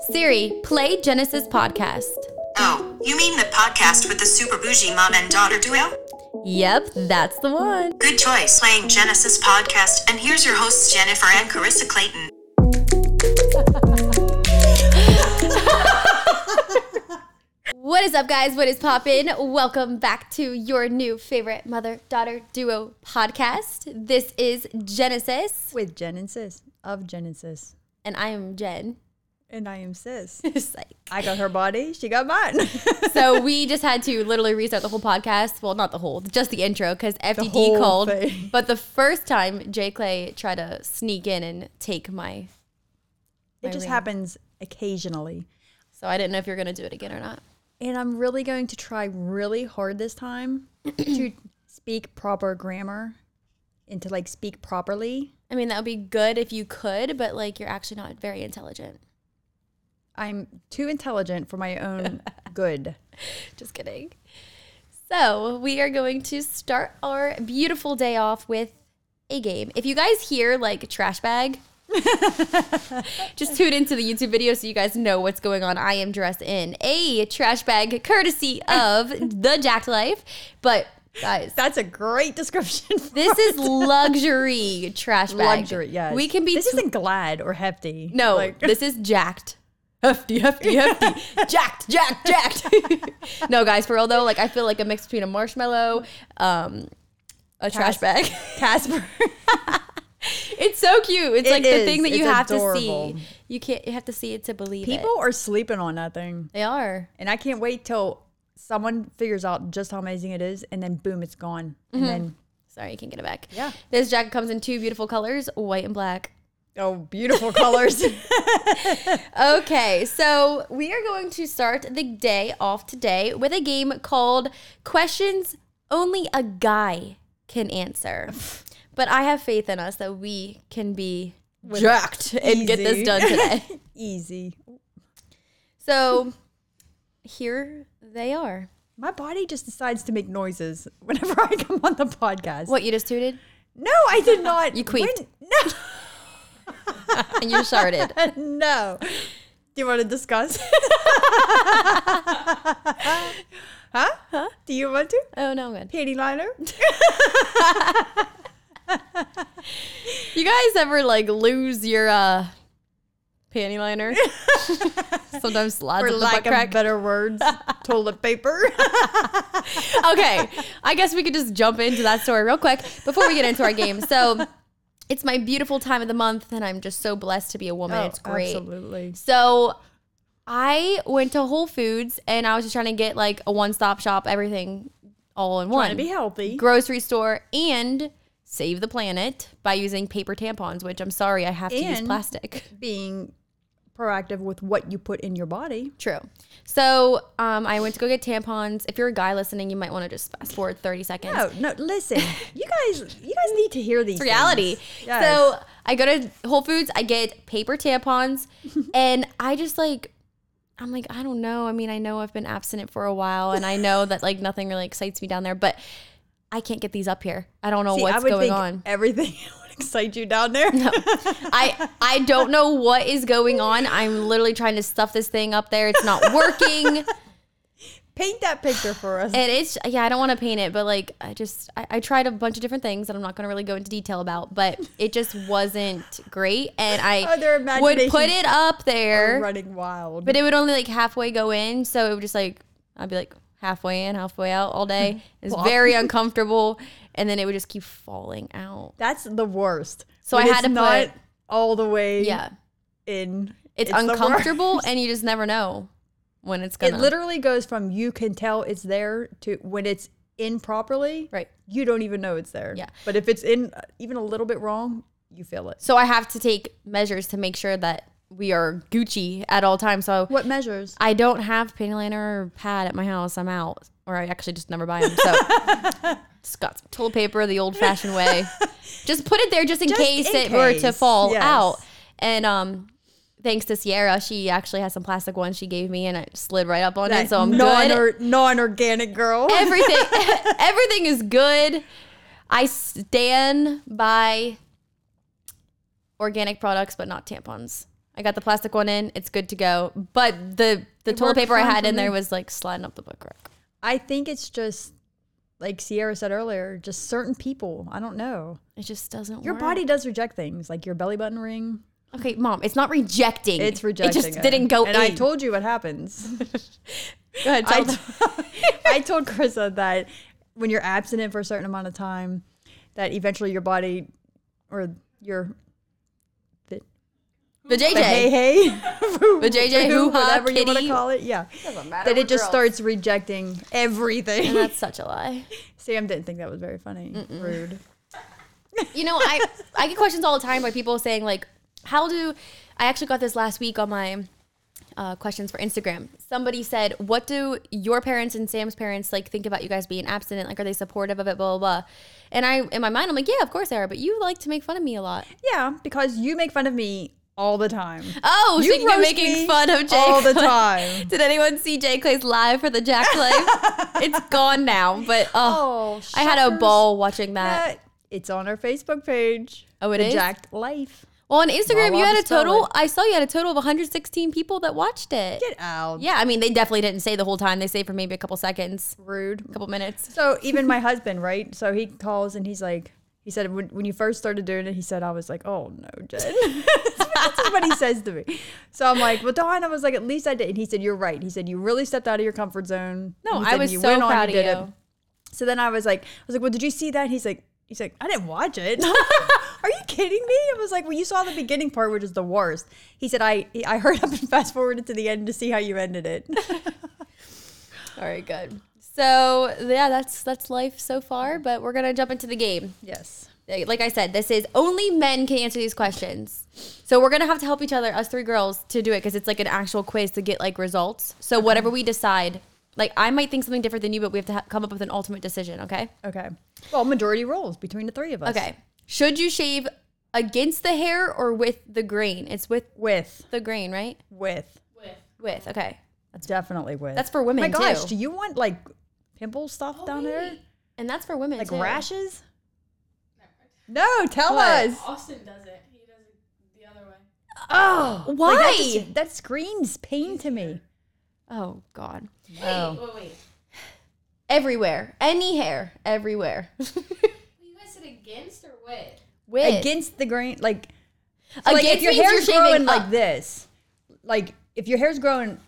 Siri, play Genesis podcast. Oh, you mean the podcast with the super bougie mom and daughter duo? Yep, that's the one. Good choice, playing Genesis podcast. And here's your hosts, Jennifer and Carissa Clayton. What is up, guys? What is poppin'? Welcome back to your new favorite mother daughter duo podcast. This is Genesis, with Jen and Sis of Genesis. and I am Jen. And I am Sis. Psych. I got her body, she got mine. so we just had to literally restart the whole podcast. Well, not the whole, just the intro, because FDD called. thing. But the first time, Jay Clay tried to sneak in and take my. it just ring. happens occasionally. So I didn't know if you were gonna do it again or not. And I'm really going to try really hard this time to speak proper grammar and to like speak properly. I mean, that would be good if you could, but like you're actually not very intelligent. I'm too intelligent for my own good. Just kidding. So, we are going to start our beautiful day off with a game. If you guys hear like trash bag, just tune into the YouTube video so you guys know what's going on. I am dressed in a trash bag courtesy of the Jacked Life. But guys, That's a great description. this is luxury trash bag. luxury, yes. We can be This isn't glad or hefty. No, Like- this is jacked. Hefty, hefty, hefty. jacked, jacked, jacked. no, guys, for real though, like I feel like a mix between a marshmallow, um, a trash bag. Casper. it's so cute. It's It like the thing is. that you It's have adorable. to see. You can't. You have to see it to believe People it. are sleeping on that thing. They are. And I can't wait till someone figures out just how amazing it is, and then boom, it's gone. Mm-hmm. And then Sorry, you can't get it back. Yeah. This jacket comes in two beautiful colors, white and black. Oh, beautiful colors. Okay, so we are going to start the day off today with a game called Questions Only a Guy Can Answer. But I have faith in us that we can be jacked and get this done today. Easy. So here they are. My body just decides to make noises whenever I come on the podcast. What you just tooted No, I did not. You queefed. When- and you sharted. No. Do you want to discuss? huh? Huh? Do you want to? Oh no, I'm good. Panty liner? You guys ever like lose your uh panty liner? Sometimes slides For up the lack butt of better words, toilet paper. okay, I guess we could just jump into that story real quick before we get into our game. So, it's my beautiful time of the month, and I'm just so blessed to be a woman. Oh, it's great. Oh, Absolutely. So, I went to Whole Foods, and I was just trying to get like a one-stop shop, everything all in Trying one Trying to be healthy. grocery store, and save the planet by using paper tampons. Which I'm sorry, I have to use plastic. being proactive with what you put in your body. True. So um, I went to go get tampons. If you're a guy listening, you might want to just fast forward 30 seconds. No, no, listen. you guys you guys need to hear these It's reality. Yes. So I go to Whole Foods, I get paper tampons, and I just like, I'm like, I don't know. I mean, I know I've been abstinent for a while, and I know that like nothing really excites me down there, but I can't get these up here. I don't know See, I what's would going think on. everything excite you down there. No. I I don't know what is going on. I'm literally trying to stuff this thing up there. It's not working. Paint that picture for us. And it's yeah, I don't want to paint it, but like I just I, I tried a bunch of different things that I'm not going to really go into detail about, but it just wasn't great. And I Oh, would put it up there, running wild. but it would only like halfway go in, so it would just like I'd be like halfway in, halfway out all day. It's very uncomfortable, and then it would just keep falling out. That's the worst. So When I had it's to not put- all the way Yeah, in. it's, the uncomfortable, and you just never know when it's gonna. It literally goes from you can tell it's there to when it's in properly. Right. You don't even know it's there. Yeah. But if it's in uh, even a little bit wrong, you feel it. so I have to take measures to make sure that we are Gucci at all times. So What measures? I don't have panty liner or pad at my house. I'm out, or I actually just never buy them. So just got some toilet paper the old-fashioned way. Just put it there just in Just case in it were to fall yes. out. And um, thanks to Sierra, she actually has some plastic ones she gave me, and it slid right up on it. So I'm non good. non-organic girl. Everything, everything is good. I stand by organic products, but not tampons. I got the plastic one in. It's good to go. But the the It toilet paper I had in there me. was like sliding up the book rack. I think it's just like Sierra said earlier, just certain people. I don't know. It just doesn't Your work. body does reject things, like your belly button ring. Okay, mom, it's not rejecting. It's rejecting. It just it. didn't go And in. I told you what happens. Go ahead, I, tell them. told Carissa that when you're abstinent for a certain amount of time, that eventually your body or your The JJ. the hey hey The JJ hoo-ha whatever you want to call it, yeah, Doesn't matter, that it just girls. starts rejecting everything. And that's such a lie. Sam didn't think that was very funny. Rude. You know, I I get questions all the time by people saying like, how do I actually got this last week on my uh, questions for Instagram. Somebody said, "What do your parents and Sam's parents like think about you guys being abstinent? Like, are they supportive of it? Blah blah blah." And I, in my mind, I'm like, "Yeah, of course they are." But you like to make fun of me a lot. Yeah, because you make fun of me all the time. Oh, You so you're making fun of Jay all the time. Did anyone see Jay Clay's live for the Jack Clay? it's gone now, but oh, Oh, I had a ball watching that. That- it's on our Facebook page. Oh, it the is? Jacked Life. Well, on Instagram, you had a total. it. I saw you had a total of 116 people that watched it. Get out. Yeah, I mean, they definitely didn't say the whole time. They say for maybe a couple seconds, Rude. a couple minutes. So even my husband, right? So he calls and he's like, he said when, when you first started doing it, he said I was like, oh no, Jen. this is what he says to me. So I'm like, well, Dawn, I was like, at least I did. And he said, you're right. He said you really stepped out of your comfort zone. No, I was "You so went on, proud of you. it." So then I was like, I was like, well, did you see that? He's like, he's like, I didn't watch it. Are you kidding me? I was like, well, you saw the beginning part, which is the worst. He said, I I heard up and fast forwarded to the end to see how you ended it. All right, good. So yeah, that's that's life so far. But we're gonna jump into the game. yes. Uh, like I said, this is only men can answer these questions. So we're gonna have to help each other, us three girls, to do it because it's like an actual quiz to get like results. So whatever we decide, like I might think something different than you, but we have to ha- come up with an ultimate decision. Okay. Okay. Well, majority rules between the three of us. Okay. Should you shave against the hair or with the grain? It's with With. the grain, right? With. With. With. Okay. That's definitely with. That's for women My gosh, too. do you want like pimple stuff oh, down there? And that's for women Like too. rashes? No, tell What? us. Austin does it. He does it the other way. Oh, Why? that, just- that screams pain to me. Oh God. Oh. Wait, wait. Everywhere. Any hair. Everywhere. You guys said against or with? with. Against the grain, like, so, like if Against your means hair's you're shaving growing like this, like if your hair's growing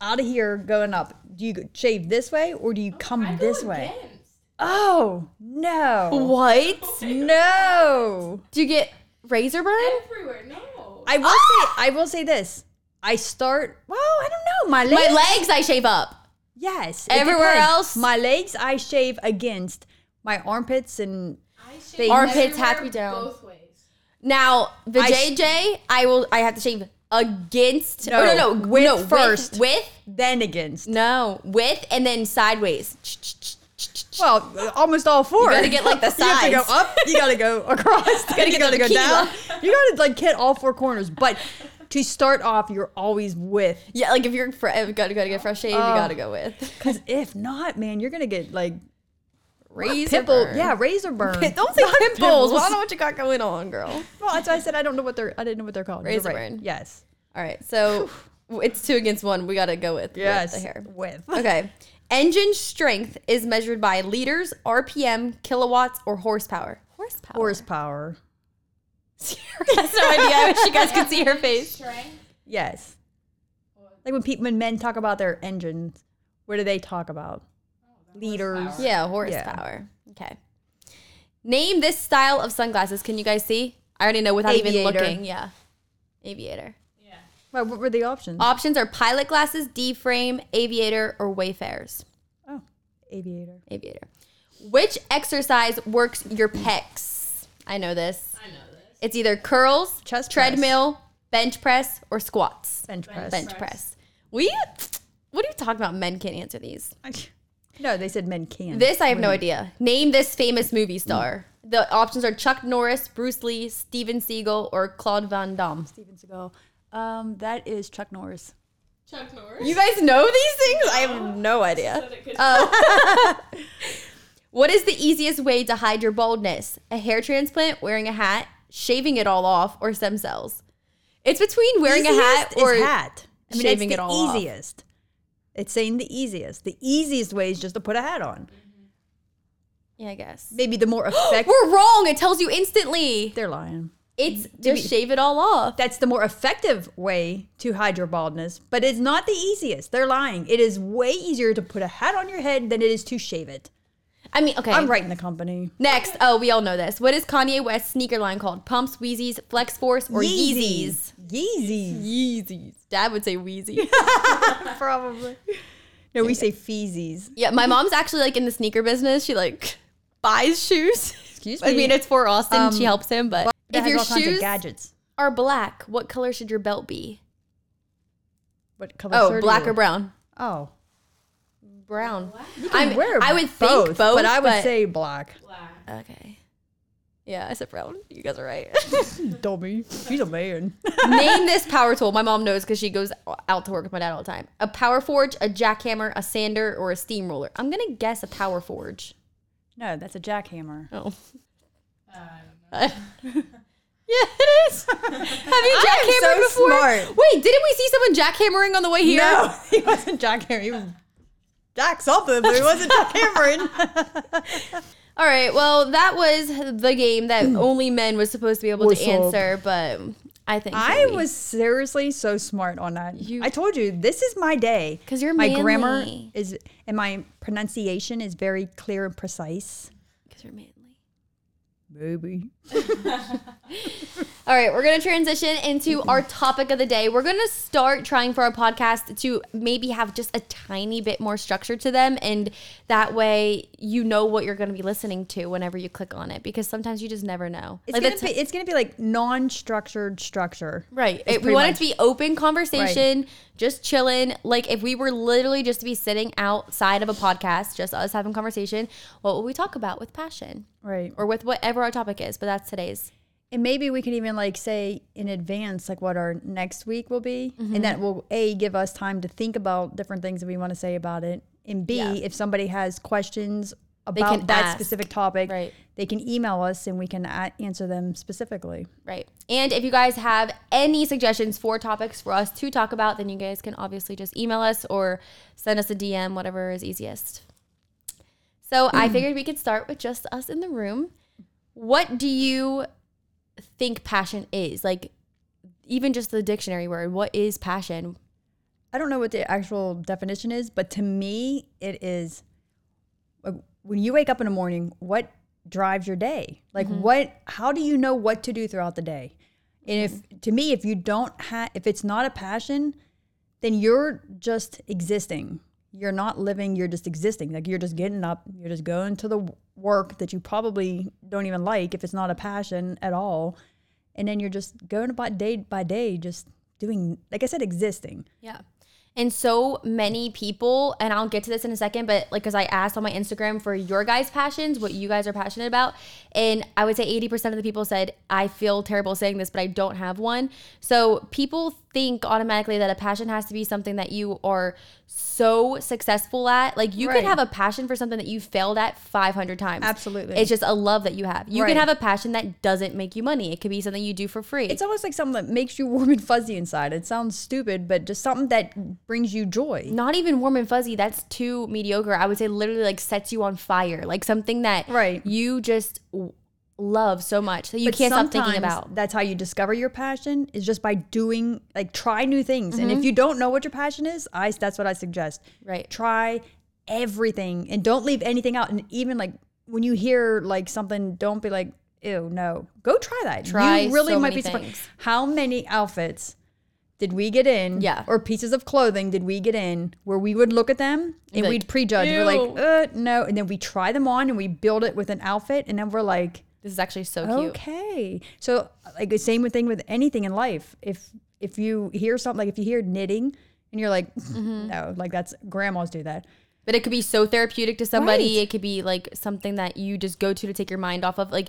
out of here, going up, do you shave this way or do you come I this way? against. Oh no, What? no! Do you get razor burn? Everywhere. No. I will say, I will say this. I start. Well, I don't know. My legs. My legs I shave up. Yes. Everywhere else? my legs I shave against my armpits and I shave Armpits have to be down. Both ways. Now the I sh- JJ, I will. I have to shave against. No, oh, no, no, with no, first. With, then against. no, with, and then sideways. Well, almost all four. You gotta get, like, the side, You have to go up. You gotta go across. you gotta get gotta go down. You gotta like hit all four corners. But to start off, you're always with. Yeah, like if you're fr- gotta gotta get fresh shave, you Oh. gotta go with Because if not, man, you're gonna get like razor pimple. burn. Yeah, razor burn. Don't say Not pimples. I don't know what you got going on, girl. Well, that's why I said I don't know what they're. I didn't know what they're called. You're Razor right. burn. Yes. All right, so it's two against one. We gotta go with, with Yes. the hair. With. Okay. Engine strength is measured by liters, RPM, kilowatts, or horsepower. Horsepower. Horsepower. Has no idea. I wish you guys could see her face. Strength. Yes. Like when people, when men talk about their engines, what do they talk about? Liters. Yeah, horsepower. Okay. Name this style of sunglasses. Can you guys see? I already know without even looking. Yeah. Aviator. Yeah. Well, what were the options? Options are pilot glasses, D frame, aviator, or wayfarers. oh, aviator. Aviator. Which exercise works your pecs? I know this. I know this. It's either curls, Chest press. treadmill, bench press, or squats. Bench press. Bench press. We. What are you talking about? Men can't answer these. No, they said men can. This I have no idea. Name this famous movie star. The options are Chuck Norris, Bruce Lee, Steven Seagal, or Claude Van Damme. Steven Seagal. Um, that is Chuck Norris. Chuck Norris. You guys know these things? I have no idea. Said it could- Oh. What is the easiest way to hide your baldness? A hair transplant, wearing a hat, shaving it all off, or stem cells? It's between wearing a hat Easiest or is hat. I mean, shaving it's it the all off. easiest. It's saying the easiest. The easiest way is just to put a hat on. Mm-hmm. Yeah, I guess. Maybe the more effective. We're wrong. It tells you instantly. They're lying. It's just shave it all off. That's the more effective way to hide your baldness, but it's not the easiest. They're lying. It is way easier to put a hat on your head than it is to shave it. I mean, okay. I'm right in the company. Next, oh, we all know this. What is Kanye West's sneaker line called? Pumps, Wheezies, Flex Force, or Yeezys? Yeezys. Yeezys. Dad would say Wheezy. Probably. No, we say feezies. yeah, my mom's actually like in the sneaker business. She like buys shoes. Excuse me. I mean, it's for Austin. Um, she helps him, but if your all kinds of shoes gadgets. are black, what color should your belt be? What color Oh, black or brown? Oh, Brown. you I'm- can wear I would both, think both, but I would but- say black. Black. Okay. Yeah, I said brown. You guys are right. Dummy, he's a man. Name this power tool. My mom knows because she goes out to work with my dad all the time. A power forge, a jackhammer, a sander, or a steamroller. I'm gonna guess a power forge. no, that's a jackhammer. Oh. I don't know. Yeah, it is. Have you jackhammered so before? smart. Wait, didn't we see someone jackhammering on the way here? No, he wasn't jackhammering. He was jack something, but he wasn't Cameron. All right. Well, that was the game that hmm. only men was supposed to be able to answer, but I think I we- was seriously so smart on that. You- I told you this is my day 'Cause you're my grammar is and my pronunciation is very clear and precise. 'Cause you're manly. Baby. All right, we're going to transition into our topic of the day. We're going to start trying for our podcast to maybe have just a tiny bit more structure to them. And that way you know what you're going to be listening to whenever you click on it because sometimes you just never know. It's Like, gonna be it's gonna be like non-structured structure. Right. It- we want it to be open conversation, just chilling. Like if we were literally just to be sitting outside of a podcast, just us having conversation, what would we talk about with passion? Right. Or with whatever our topic is, but that's today's. And maybe we can even like say in advance like what our next week will be, Mm-hmm. and that will a give us time to think about different things that we want to say about it, and b Yeah. if somebody has questions about that ask. specific topic, Right. they can email us and we can a- answer them specifically. Right. And if you guys have any suggestions for topics for us to talk about, then you guys can obviously just email us or send us a DM, whatever is easiest. So I figured we could start with just us in the room. What do you think passion is? Like, even just the dictionary word, what is passion? I don't know what the actual definition is, but to me, it is uh, when you wake up in the morning, what drives your day? Like, what, how do you know what to do throughout the day? And if, to me, if you don't have, if it's not a passion, then you're just existing. You're not living, you're just existing. Like, you're just getting up, you're just going to the work that you probably don't even like if it's not a passion at all. And then you're just going about day by day, just doing, like I said, existing. Yeah. And so many people, and I'll get to this in a second, but like, cause I asked on my Instagram for your guys' passions, what you guys are passionate about. And I would say 80% of the people said, I feel terrible saying this, but I don't have one. So people think automatically that a passion has to be something that you are so successful at. Like, you Right. could have a passion for something that you failed at 500 times. Absolutely. It's just a love that you have. You Right. can have a passion that doesn't make you money, it could be something you do for free. It's almost like something that makes you warm and fuzzy inside. It sounds stupid, but just something that brings you joy. not even warm and fuzzy. That's too mediocre. I would say literally like sets you on fire, like something that Right. you just love so much that you But can't stop thinking about. That's how you discover your passion is just by doing like try new things. And Mm-hmm. if you don't know what your passion is, I that's what I suggest. Right. Try everything and don't leave anything out. And even like when you hear like something, don't be like, ew, no. Go try that. Try you really so might be surprised. How many outfits did we get in? Yeah. Or pieces of clothing did we get in where we would look at them and like, we'd prejudge. We're like, uh, no. And then we try them on and we build it with an outfit. And then we're like, This is actually so cute. Okay. So like the same thing with anything in life. If if you hear something like if you hear knitting and you're like, Mm-hmm. no, like that's grandmas do that. But it could be so therapeutic to somebody. Right. It could be like something that you just go to to take your mind off of. Like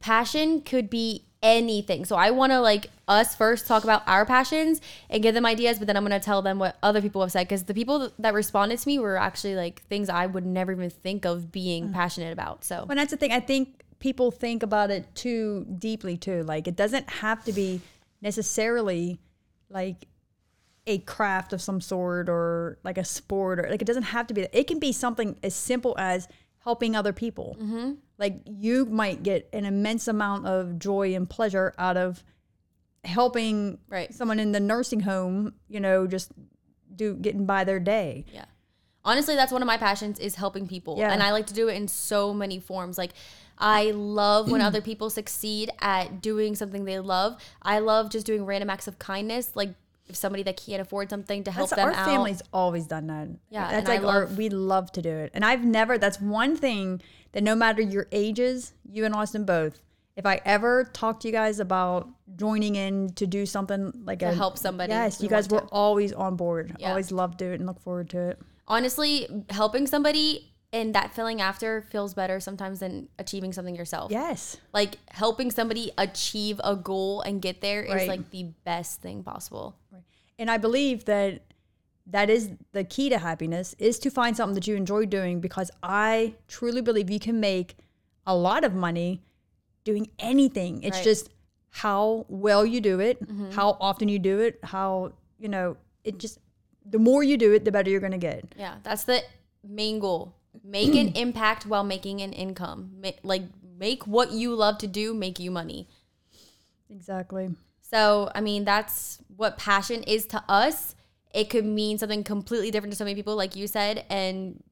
passion could be anything. So I want to like us first talk about our passions and give them ideas, but then I'm going to tell them what other people have said because the people that responded to me were actually like things I would never even think of being passionate about. So But that's the thing. I think people think about it too deeply too. Like it doesn't have to be necessarily like a craft of some sort or like a sport or like it doesn't have to be it can be something as simple as helping other people mm-hmm. Like you might get an immense amount of joy and pleasure out of helping Right. someone in the nursing home you know just do getting by their day Yeah. Honestly, that's one of my passions is helping people. Yeah. And I like to do it in so many forms. Like I love when other people succeed at doing something they love. I love just doing random acts of kindness, like if somebody that can't afford something to help That's, them our out. family's always done that. Yeah, that's like our. We love to do it, and I've never. That's one thing that no matter your ages, you and Austin both. If I ever talk to you guys about joining in to do something like To a, help somebody, yes, you guys were to. always on board. Yeah. Always loved it and look forward to it. Honestly, helping somebody and that feeling after feels better sometimes than achieving something yourself. Yes, Like helping somebody achieve a goal and get there is Right. like the best thing possible. and I believe that that is the key to happiness is to find something that you enjoy doing because I truly believe you can make a lot of money doing anything. It's Right. just how well you do it, Mm-hmm. how often you do it, how, you know, it just the more you do it, the better you're going to get. Yeah, that's the main goal. Make an impact while making an income. Like make what you love to do make you money. Exactly. So, I mean, that's what passion is to us. It could mean something completely different to so many people, like you said. And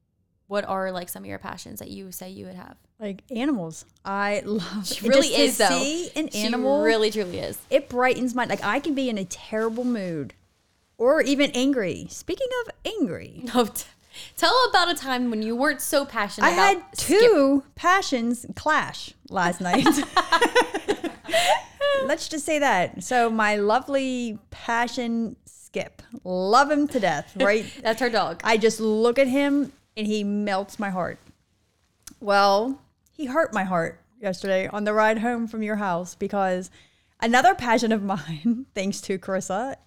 what are like some of your passions that you say you would have? Like animals. I love She really just to is though. See an She animal really, truly is. it brightens my like I can be in a terrible mood or even angry. Speaking of angry, No, t- tell about a time when you weren't so passionate I about had two passions clash last night. Let's just say that. So my lovely passion Skip, love him to death, right? That's her dog. I just look at him and he melts my heart. Well, he hurt my heart yesterday on the ride home from your house because another passion of mine, thanks to Carissa,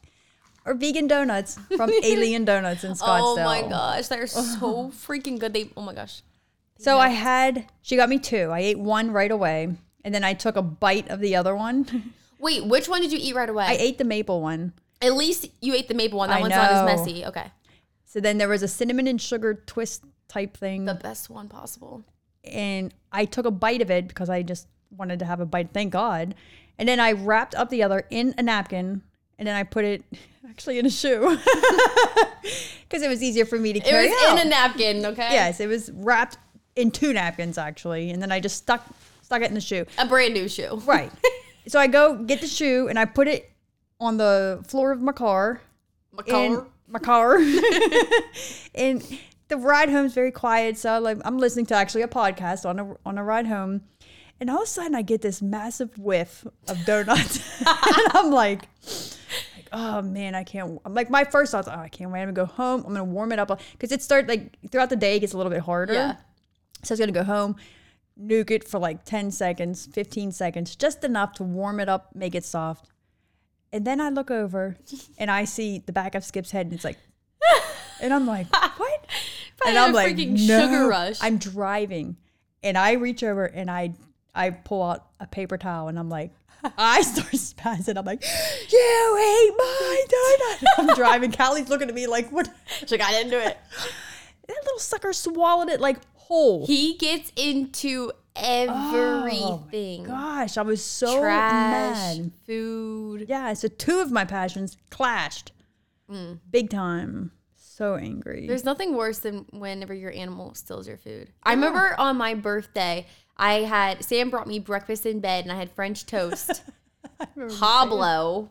are vegan donuts from Alien Donuts in Scottsdale. Oh my gosh, they're so freaking good. They oh my gosh. So I had, she got me two. I ate one right away and then I took a bite of the other one. Wait, which one did you eat right away? I ate the maple one. At least you ate the maple one. That I one's not as know. messy. Okay. So then there was a cinnamon and sugar twist type thing. The best one possible. and I took a bite of it because I just wanted to have a bite. Thank God. And then I wrapped up the other in a napkin, and then I put it actually in a shoe because it was easier for me to carry It carry. was out. in a napkin, okay? yes, it was wrapped in two napkins actually, and then I just stuck stuck it in the shoe. A brand new shoe. Right. so I go get the shoe and I put it on the floor of my car. My car. my car. and the ride home is very quiet, so like I'm listening to actually a podcast on a on a ride home, and all of a sudden I get this massive whiff of donuts, and I'm like. like, Oh man, I can't. I'm like my first thoughts. Oh, I can't wait. I'm gonna go home. I'm gonna warm it up because it starts like throughout the day. It gets a little bit harder. Yeah. So I was gonna go home, nuke it for like 10 seconds, 15 seconds, just enough to warm it up, make it soft. And then I look over and I see the back of Skip's head and it's like, and I'm like, what? And I'm like, freaking no. sugar rush. I'm driving and I reach over and I, I pull out a paper towel and I'm like, I start spazzing. I'm like, you ate my donut. I'm driving. Callie's looking at me like, what? She's like, I didn't do it. That little sucker swallowed it like whole. He gets into Oh everything. Gosh, I was so Trash, mad. food. Yeah, so two of my passions clashed mm. big time. So angry. There's nothing worse than whenever your animal steals your food. I remember on my birthday, I had Sam brought me breakfast in bed and I had French toast. Pablo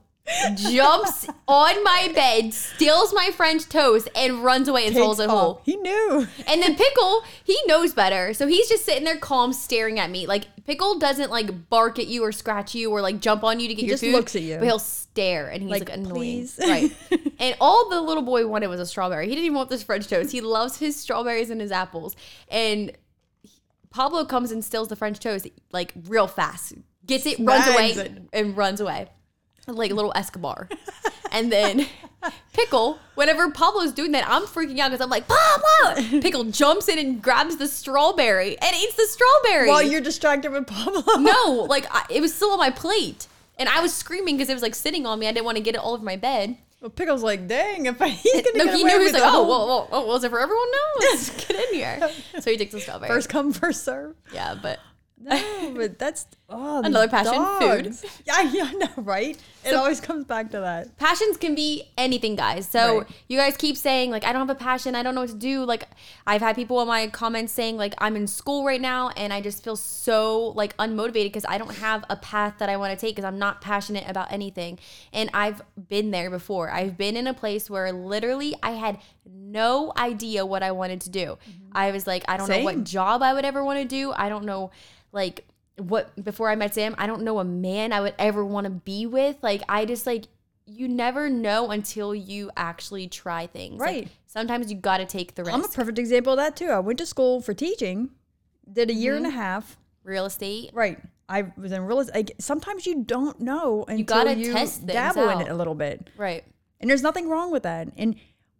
jumps on my bed, steals my French toast, and runs away and holds it whole. He knew. And then Pickle, he knows better. So he's just sitting there calm, staring at me. Like Pickle doesn't like bark at you or scratch you or like jump on you to get He your just food. looks at you. But he'll stare and he's like, Like, annoying. Right. and all the little boy wanted was a strawberry. He didn't even want this French toast. He loves his strawberries and his apples. And Pablo comes and steals the French toast like real fast. Gets it, runs away, it. and runs away. Like a little Escobar. and then Pickle, whenever Pablo's doing that, I'm freaking out because I'm like, Pablo! Pickle jumps in and grabs the strawberry and eats the strawberry. While you're distracted with Pablo. no, like I, it was still on my plate. and I was screaming because it was like sitting on me. I didn't want to get it all over my bed. Well, Pickle's like, dang, if I, he's gonna No, get he away knew he was like, oh, whole whoa, whoa, whoa, was it for everyone now? Let's get in here. So he takes the strawberry. first come, first serve. yeah, but No, but that's oh, Another passion, food. Yeah, yeah, I know, right? It always comes back to that. passions can be anything, guys. So Right. you guys keep saying like I don't have a passion, I don't know what to do. Like I've had people in my comments saying like I'm in school right now and I just feel so like unmotivated because I don't have a path that I want to take because I'm not passionate about anything. And I've been there before. I've been in a place where literally I had no idea what I wanted to do. Mm-hmm. I was like I don't know what job I would ever want to do. I don't know like what before I met Sam, I don't know a man I would ever want to be with. Like I just like you never know until you actually try things. Like, Right. sometimes you got to take the risk. I'm a perfect example of that too. I went to school for teaching, did a year and a half. Real estate. Right. I was in real estate. Like, sometimes you don't know until you, gotta test things dabble in it a little bit. Right. And there's nothing wrong with that. And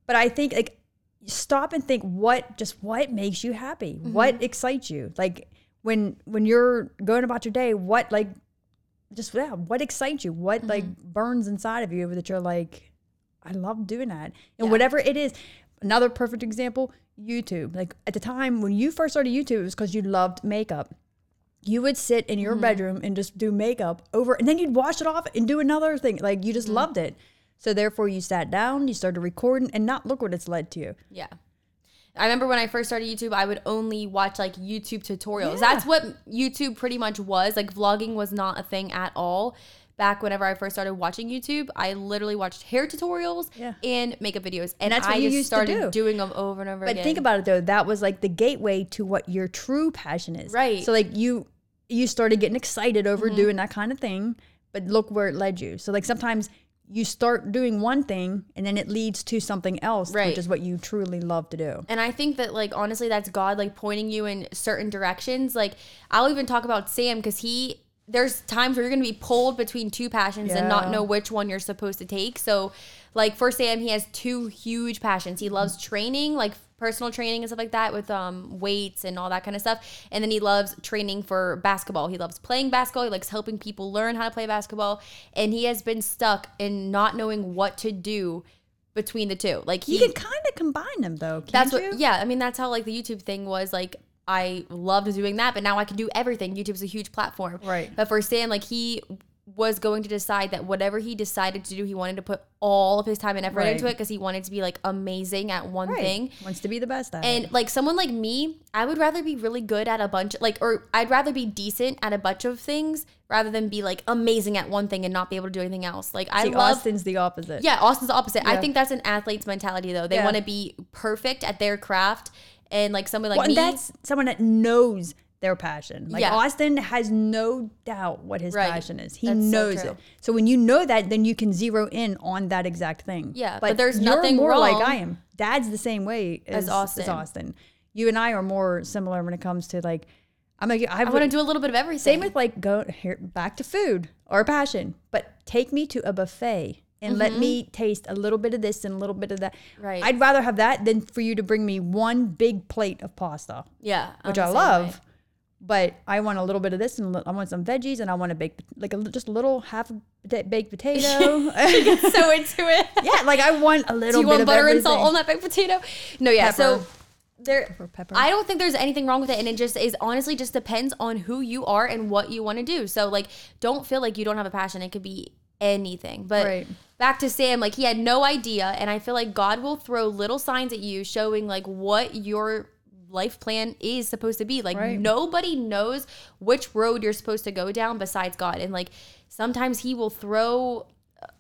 but I think like stop and think what just what makes you happy? Mm-hmm. What excites you? Like when when you're going about your day, what like just yeah, what excites you? What Mm-hmm. like burns inside of you that you're like, I love doing that. And whatever it is. Another perfect example, YouTube. Like at the time when you first started YouTube, it was because you loved makeup you would sit in your Mm-hmm. bedroom and just do makeup over and then you'd wash it off and do another thing like you just Mm-hmm. loved it so therefore you sat down you started recording and not look what it's led to you Yeah. I remember when I first started YouTube, I would only watch like YouTube tutorials. Yeah. That's what YouTube pretty much was. Like vlogging was not a thing at all. Back whenever I first started watching YouTube, I literally watched hair tutorials Yeah. and makeup videos, and that's what I you just used to started do. doing them over and over again. but again. think about it though that was like the gateway to what your true passion is Right. so like you you started getting excited over Mm-hmm. doing that kind of thing but look where it led you so like sometimes you start doing one thing and then it leads to something else Right. which is what you truly love to do And I think that like honestly that's God like pointing you in certain directions. Like I'll even talk about Sam cuz he there's times where you're going to be pulled between two passions and not know which one you're supposed to take. So like for Sam he has two huge passions. He loves training like personal training and stuff like that with um weights and all that kind of stuff. And then he loves training for basketball. He loves playing basketball. He likes helping people learn how to play basketball and he has been stuck in not knowing what to do between the two. Like you can kind of combine them though can't that's you? what yeah i mean that's how like the youtube thing was like i loved doing that but now i can do everything youtube's a huge platform Right. but for sam like he was going to decide that whatever he decided to do he wanted to put all of his time and effort Right. into it because he wanted to be like amazing at one Right. thing wants to be the best at it. and like someone like me, I would rather be really good at a bunch like or I'd rather be decent at a bunch of things rather than be like amazing at one thing and not be able to do anything else. Like I See, love Austin's the opposite. yeah, Austin's the opposite. I think that's an athlete's mentality though. They Yeah. want to be perfect at their craft and like someone like well, me and that's someone that knows their passion. Like Yeah. Austin has no doubt what his Right. passion is. He That's knows true. it. So when you know that, then you can zero in on that exact thing. Yeah, but there's you're nothing more like I am. Dad's the same way as, As Austin. As Austin. You and I are more similar when it comes to like. I'm like I, I want to do a little bit of everything. same with like go here back to food or passion, but take me to a buffet and let me taste a little bit of this and a little bit of that. Mm-hmm. Right. I'd rather have that than for you to bring me one big plate of pasta yeah, I'm which I love. way. But I want a little bit of this, and I want some veggies, and I want to bake like a, just a little half baked potato. so into it. yeah, like I want a little. Do you bit want of butter and salt on that baked potato? No, yeah. So there, Pepper, pepper. I don't think there's anything wrong with it, and it just is honestly just depends on who you are and what you want to do. So like, don't feel like you don't have a passion. It could be anything. But Right. back to Sam, like he had no idea, and I feel like God will throw little signs at you showing like what your life plan is supposed to be. Like Right. nobody knows which road you're supposed to go down besides God, and like sometimes He will throw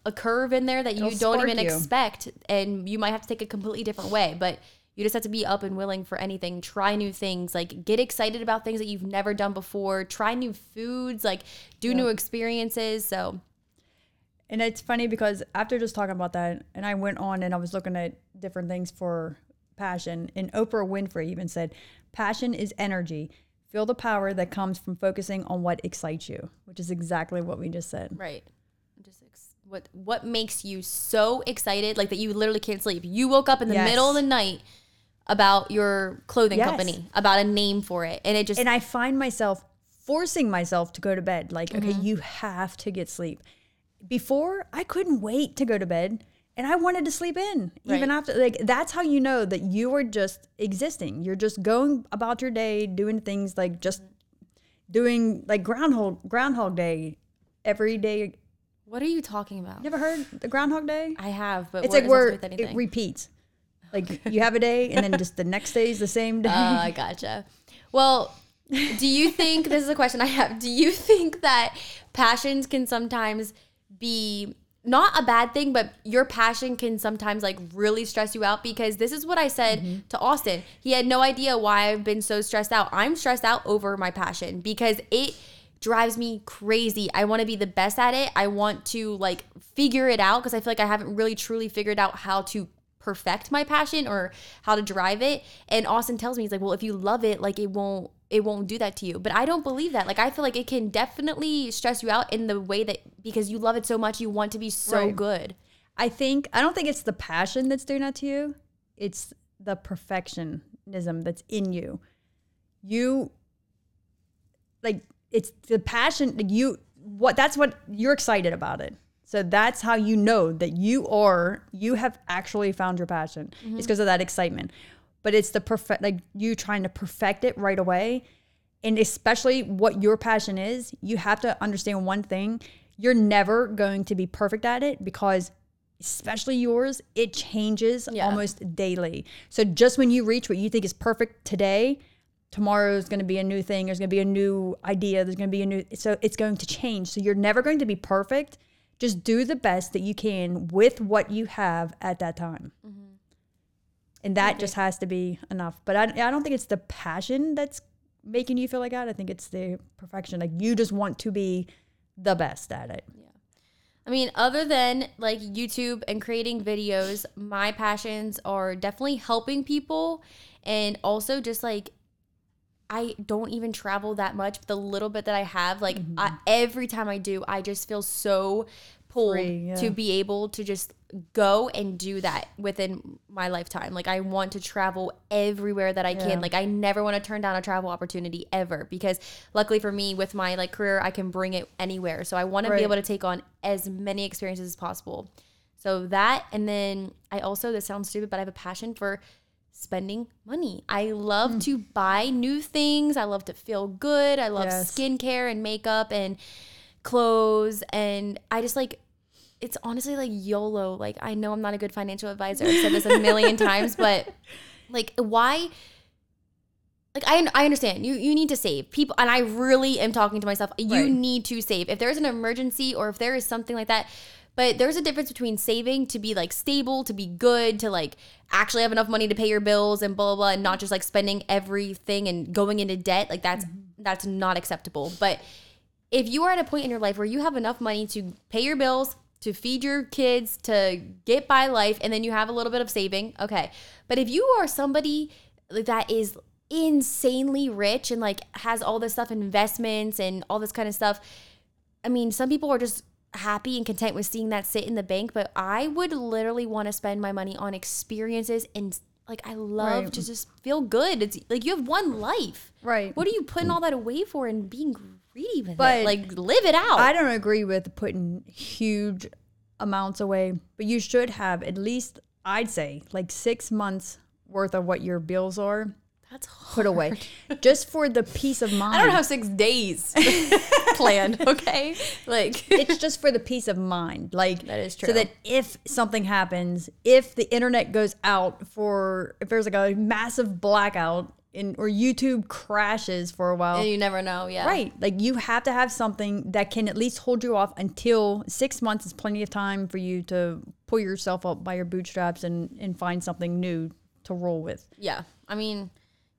a curve in there that you He'll don't even you. expect and you might have to take a completely different way. But you just have to be up and willing for anything. Try new things. Like get excited about things that you've never done before. Try new foods. Like do new experiences. So And it's funny because after just talking about that, and I went on and I was looking at different things for passion, and Oprah Winfrey even said, Passion is energy. Feel the power that comes from focusing on what excites you, which is exactly what we just said. right just ex- what what makes you so excited like that you literally can't sleep you woke up in the Yes. middle of the night about your clothing Yes. company about a name for it and it just And I find myself forcing myself to go to bed. Like, okay, Mm-hmm. you have to get sleep. Before, I couldn't wait to go to bed and I wanted to sleep in even Right. after like that's how you know that you are just existing. You're just going about your day doing things like just doing like groundhog groundhog day every day. What are you talking about? Never heard the groundhog day? I have, but It's like where do it repeats. Like you have a day and then just the next day is the same day. Oh, I gotcha. Well, do you think this is a question I have? Do you think that passions can sometimes be not a bad thing, but your passion can sometimes like really stress you out? Because this is what I said mm-hmm. to Austin. He had no idea why I've been so stressed out. I'm stressed out over my passion because it drives me crazy. I want to be the best at it. I want to like figure it out because I feel like I haven't really truly figured out how to perfect my passion or how to drive it. And Austin tells me he's like, "Well, if you love it, like it won't it won't do that to you." But I don't believe that. Like I feel like it can definitely stress you out in the way that because you love it so much, you want to be so Right. good. I think I don't think it's the passion that's doing that to you. It's the perfectionism that's in you. You like it's the passion like you what that's what you're excited about it. So that's how you know that you are you have actually found your passion. It's mm-hmm. because of that excitement. But it's the perfect like you trying to perfect it right away. And especially what your passion is, you have to understand one thing. You're never going to be perfect at it because especially yours, it changes Yeah. almost daily. So just when you reach what you think is perfect today, tomorrow is going to be a new thing. There's going to be a new idea. There's going to be a new, so it's going to change. So you're never going to be perfect. Just do the best that you can with what you have at that time. Mm-hmm. And that just has to be enough. But I, I don't think it's the passion that's making you feel like that. I think it's the perfection. Like you just want to be the best at it. Yeah. I mean, other than like YouTube and creating videos, my passions are definitely helping people and also just like I don't even travel that much. But the little bit that I have, like I, mm-hmm. every time I do, I just feel so pulled Free, yeah. to be able to just go and do that within my lifetime. Like I want to travel everywhere that I Yeah. can. Like I never want to turn down a travel opportunity ever because luckily for me with my like career, I can bring it anywhere. So I want to be able to take on as many experiences as possible. So that and then I also this sounds stupid, but I have a passion for spending money. I love Mm. to buy new things. I love to feel good. I love Yes. skincare and makeup and clothes and I just like it's honestly like YOLO. Like I know I'm not a good financial advisor. I've said this a million times, but like why like I, I understand. You you need to save. People and I really am talking to myself. You Right. need to save. If there's an emergency or if there is something like that but there's a difference between saving to be like stable to be good to like actually have enough money to pay your bills and blah blah blah and not just like spending everything and going into debt. Like that's mm-hmm. that's not acceptable. But if you are at a point in your life where you have enough money to pay your bills, to feed your kids, to get by life, and then you have a little bit of saving, okay. But if you are somebody that is insanely rich and like has all this stuff, investments and all this kind of stuff, I mean, some people are just happy and content with seeing that sit in the bank, but I would literally want to spend my money on experiences and like I love Right. to just feel good. It's like you have one life. Right. What are you putting all that away for and being greedy with But it? Like live it out. I don't agree with putting huge amounts away, but you should have at least, I'd say, like six months worth of what your bills are That's hard. put away just for the peace of mind. I don't have six days planned. Okay, like it's just for the peace of mind. Like That is true. So that if something happens, if the internet goes out for if there's like a massive blackout or YouTube crashes for a while. you never know. Yeah, Right. Like you have to have something that can at least hold you off until six months is plenty of time for you to pull yourself up by your bootstraps and, and find something new to roll with. Yeah, I mean,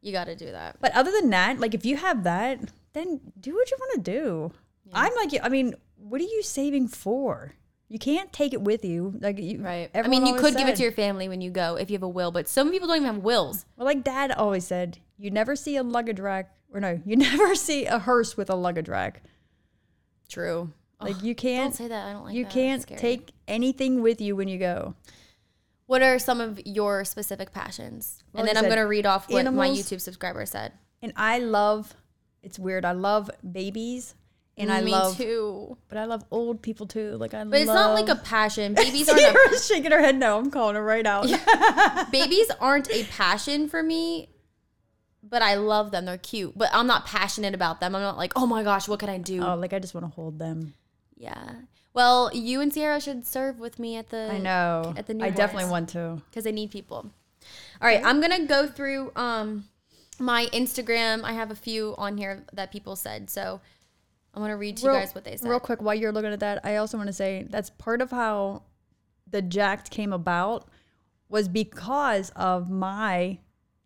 you got to do that. But other than that, like if you have that, then do what you want to do. I'm like, I mean, what are you saving for? You can't take it with you. Like, you, Right. I mean, you could give it to your family when you go if you have a will, but some people don't even have wills. Well, like Dad always said, you never see a luggage rack, or no, you never see a hearse with a luggage rack. True. Like you can't, say that. I don't like you that. can't take anything with you when you go. What are some of your specific passions? Well, and then I'm going to read off what my YouTube subscriber said. And I love it's weird. I love babies and I Me love too. but I love old people too. Like I But it's not like a passion. Babies aren't a shaking her head no. I'm calling her right out. babies aren't a passion for me, but I love them. They're cute, but I'm not passionate about them. I'm not like, oh my gosh, what can I do? oh, like I just want to hold them. Yeah. Well, you and Sierra should serve with me at the. I know. At the new I definitely want to. because I need people. All right, I'm gonna go through um my Instagram. I have a few on here that people said, so I'm gonna read to you guys what they said. Real quick, while you're looking at that, I also want to say that's part of how the Jacked came about was because of my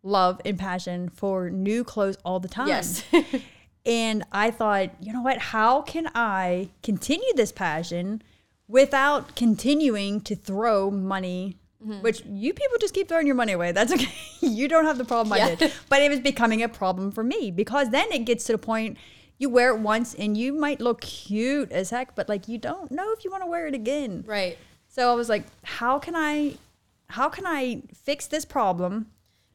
love and passion for new clothes all the time. Yes. and I thought, you know what? How can I continue this passion without continuing to throw money? Mm-hmm. Which you people just keep throwing your money away. That's okay. you don't have the problem I did. But it was becoming a problem for me because then it gets to the point you wear it once and you might look cute as heck, but like you don't know if you want to wear it again. right. So I was like, how can I how can I fix this problem?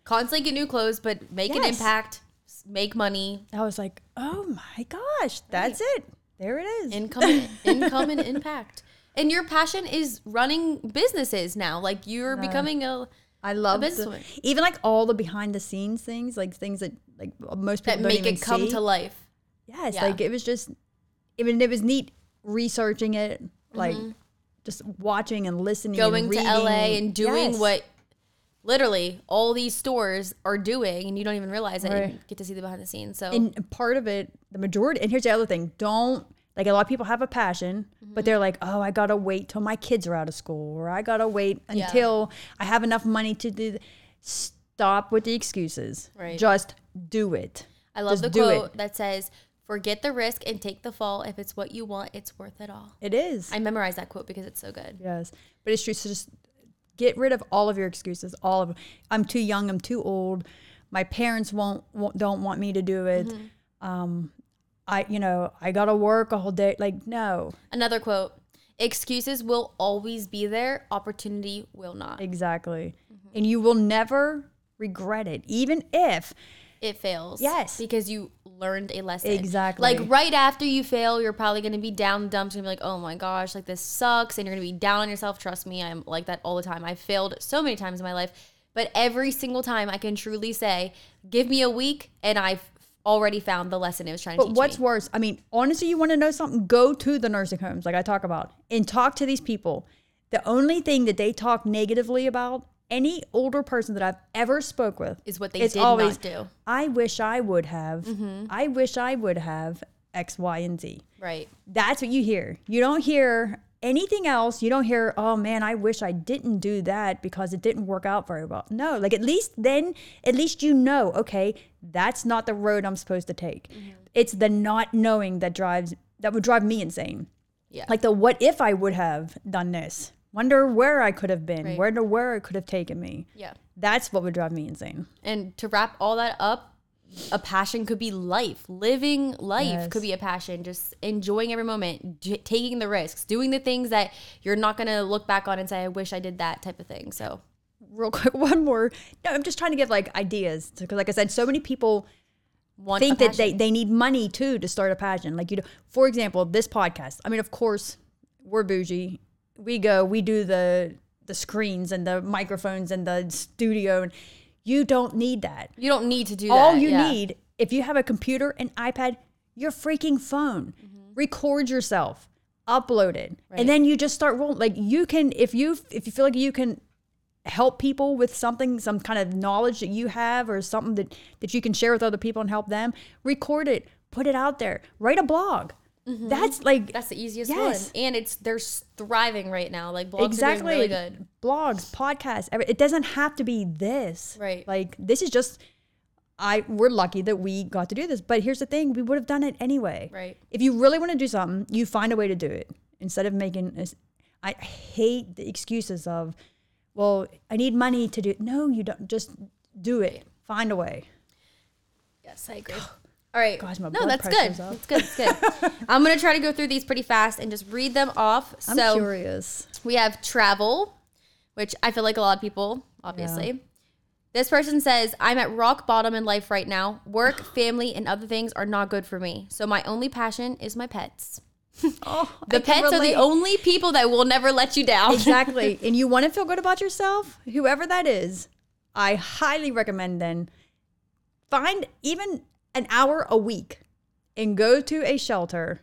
Constantly get new clothes, but make an impact, make money, I was like, oh my gosh, that's it. There it is. income, income, and impact. And your passion is running businesses now. Like you're becoming a I love the, even like all the behind the scenes things, like things that like most people that make it come see. to life. Yes, Yeah. like it was just, I mean, it was neat researching it, like just watching and listening, Mm-hmm. Going and to. LA and doing Yes. what literally all these stores are doing, and you don't even realize it. and Right. get to see the behind the scenes. So And part of it, the majority, and here's the other thing: don't like a lot of people have a passion, Mm-hmm. but they're like, oh, I gotta wait till my kids are out of school, or I gotta wait Yeah. until I have enough money to do. th-" Stop with the excuses. Right. Just do it. I love Just the do it. quote that says, "Forget the risk and take the fall. If it's what you want, it's worth it all." It is. I memorized that quote because it's so good. Yes, but it's true. So just get rid of all of your excuses. All of them. I'm too young. I'm too old. My parents won't, won't don't want me to do it. Mm-hmm. Um, I you know I gotta work a whole day. Like no, Another quote: "Excuses will always be there. Opportunity will not. exactly, Mm-hmm. and you will never regret it, even if It fails. Yes. because you learned a lesson. Exactly. Like right after you fail, you're probably gonna be down dumps and be like, "Oh my gosh, like this sucks," and you're gonna be down on yourself. Trust me, I'm like that all the time. I've failed so many times in my life, but every single time I can truly say, "Give me a week," and I've already found the lesson it was trying to But teach what's me. worse? I mean, honestly, you want to know something? Go to the nursing homes, like I talk about, and talk to these people. The only thing that they talk negatively about, any older person that I've ever spoke with, Is what they it's did always, not do. Mm-hmm. I wish I would have. I wish I would have X, Y, and Z. Right. That's what you hear. You don't hear anything else. You don't hear, oh man, I wish I didn't do that because it didn't work out very well. No, like at least then, at least you know, okay, that's not the road I'm supposed to take. Mm-hmm. It's the not knowing that drives, that would drive me insane. Yeah. Like the what if I would have done this? Wonder where I could have been, Right. wonder where it could have taken me. Yeah. That's what would drive me insane. And to wrap all that up, a passion could be life. Living life Yes. could be a passion. Just enjoying every moment, j- taking the risks, doing the things that you're not going to look back on and say, I wish I did that type of thing. So, Real quick, one more. No, I'm just trying to give like ideas because, like I said, so many people want to think that they, they need money too to start a passion. Like you know, for example, this podcast. I mean, of course, we're bougie. We go, we do the the screens and the microphones and the studio, and you don't need that. You don't need to do that. All that. you yeah. need, if you have a computer, an iPad, your freaking phone, Mm-hmm. record yourself, upload it, Right. and then you just start rolling. Like you can, if you if you feel like you can help people with something, some kind of knowledge that you have, or something that that you can share with other people and help them, record it, put it out there, write a blog. That's like Mm-hmm. That's the easiest Yes. one. And it's they're thriving right now. Like blogs exactly really good. blogs podcasts it doesn't have to be this Right. like this is just i we're lucky that we got to do this but here's the thing we would have done it anyway Right. if you really want to do something you find a way to do it instead of making this i hate the excuses of well i need money to do it no you don't just do it find a way Yes, I agree. All right. Gosh, my no, that's good. That's good. That's good. I'm gonna try to go through these pretty fast and just read them off. i'm so curious we have travel, which I feel like a lot of people, obviously. This person says, I'm at rock bottom in life right now. Work, family, and other things are not good for me. So my only passion is my pets. Oh, The pets are the only people that will never let you down. exactly. and you want to feel good about yourself, whoever that is, I highly recommend then find even an hour a week and go to a shelter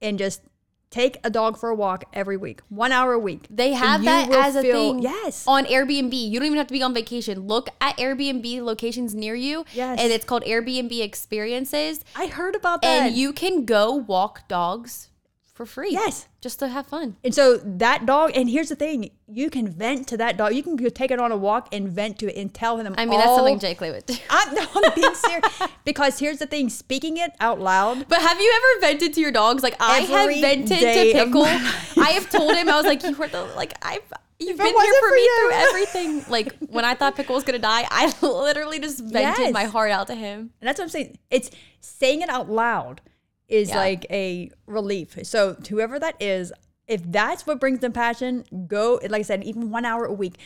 and just take a dog for a walk every week. One hour a week. They have that as a feel- thing Yes. on Airbnb. You don't even have to be on vacation. Look at Airbnb locations near you. Yes. And it's called Airbnb Experiences. I heard about that. And you can go walk dogs for free. Yes. Just to have fun. And so that dog, and here's the thing, you can vent to that dog. You can take it on a walk and vent to it and tell him. I mean, that's something all- Jake Lee would do. I'm, no, I'm being serious. because here's the thing, speaking it out loud. But have you ever vented to your dogs? Like I have vented to Pickle. I have told him I was like, you were the like I've you've been here for for me you." through everything. Like when I thought Pickle was gonna die, I literally just vented Yes. my heart out to him. And that's what I'm saying. It's saying it out loud is Yeah. like a relief. So to whoever that is, if that's what brings them passion, go. Like I said, even one hour a week.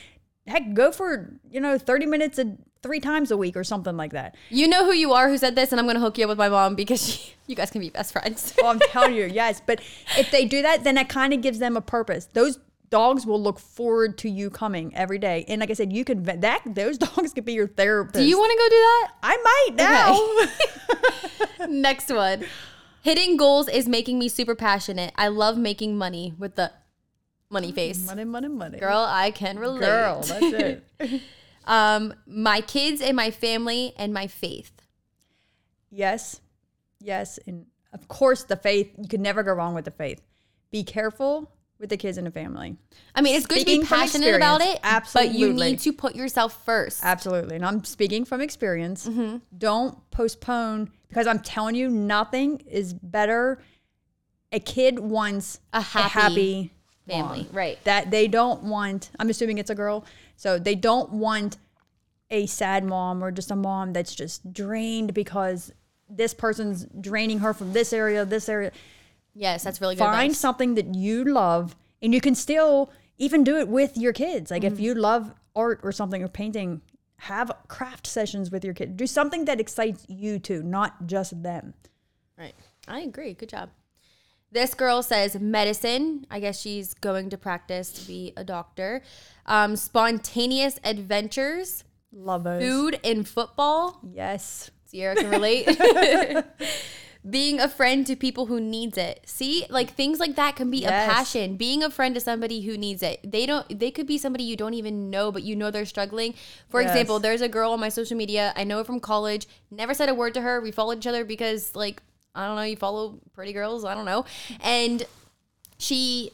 Heck, go for you know 30 minutes a, three times a week or something like that. You know who you are who said this, and I'm gonna hook you up with my mom because she, you guys can be best friends. Oh, I'm telling you, yes. But if they do that, then that kind of gives them a purpose. Those dogs will look forward to you coming every day. And like I said, you can that. Those dogs could be your therapist. Do you want to go do that? I might now. Next one. Hitting goals is making me super passionate. I love making money with the money face. money, money, money. Girl, I can relate. Girl, that's it. Um, my kids and my family and my faith. yes, yes, and of course the faith. You could never go wrong with the faith. Be careful with the kids and the family. I mean, it's good to be passionate about it, absolutely. but you need to put yourself first. Absolutely. And I'm speaking from experience. Mm-hmm. Don't postpone because I'm telling you, nothing is better. A kid wants A happy family, mom. right. That they don't want, I'm assuming it's a girl. So they don't want a sad mom or just a mom that's just drained because this person's draining her from this area, this area Yes, that's really good. find advice. something that you love and you can still even do it with your kids like Mm-hmm. if you love art or something or painting have craft sessions with your kids do something that excites you too not just them Right. I agree. Good job. This girl says medicine. I guess she's going to practice to be a doctor. Um, spontaneous adventures, love those food and football. yes Sierra can relate. Being a friend to people who needs it. See, like things like that can be Yes. a passion. Being a friend to somebody who needs it. They don't they could be somebody you don't even know, but you know they're struggling. For Yes. example, there's a girl on my social media. I know her from college. Never said a word to her. We followed each other because like I don't know, you follow pretty girls, I don't know. And she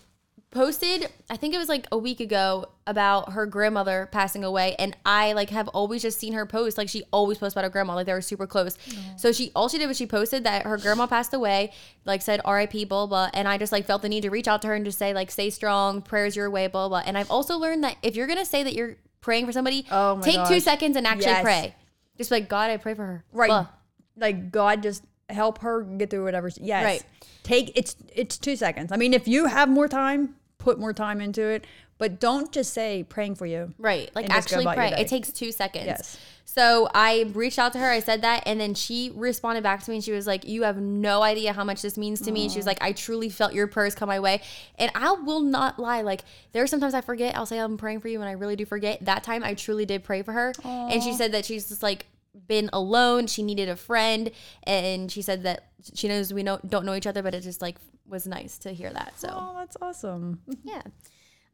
posted i think it was like a week ago about her grandmother passing away and i like have always just seen her post like she always posts about her grandma like they were super close. So she all she did was she posted that her grandma passed away like said rip blah blah and i just like felt the need to reach out to her and just say like stay strong prayers your way blah blah and i've also learned that if you're gonna say that you're praying for somebody Oh my take two seconds and actually Yes. pray. Just like god i pray for her. Right. Blah. like god just help her get through whatever yes. Right. take it's it's two seconds. I mean if you have more time put more time into it but don't just say praying for you Right. Like and just go actually pray. It takes two seconds. Yes. So I reached out to her. I said that. And then she responded back to me and she was like, You have no idea how much this means to me. And she was like, I truly felt your prayers come my way. And I will not lie. Like, there are sometimes I forget. I'll say I'm praying for you and I really do forget. That time I truly did pray for her. And she said that she's just like, been alone. She needed a friend, and she said that she knows we know, don't know each other, but it just like was nice to hear that. So oh that's awesome yeah.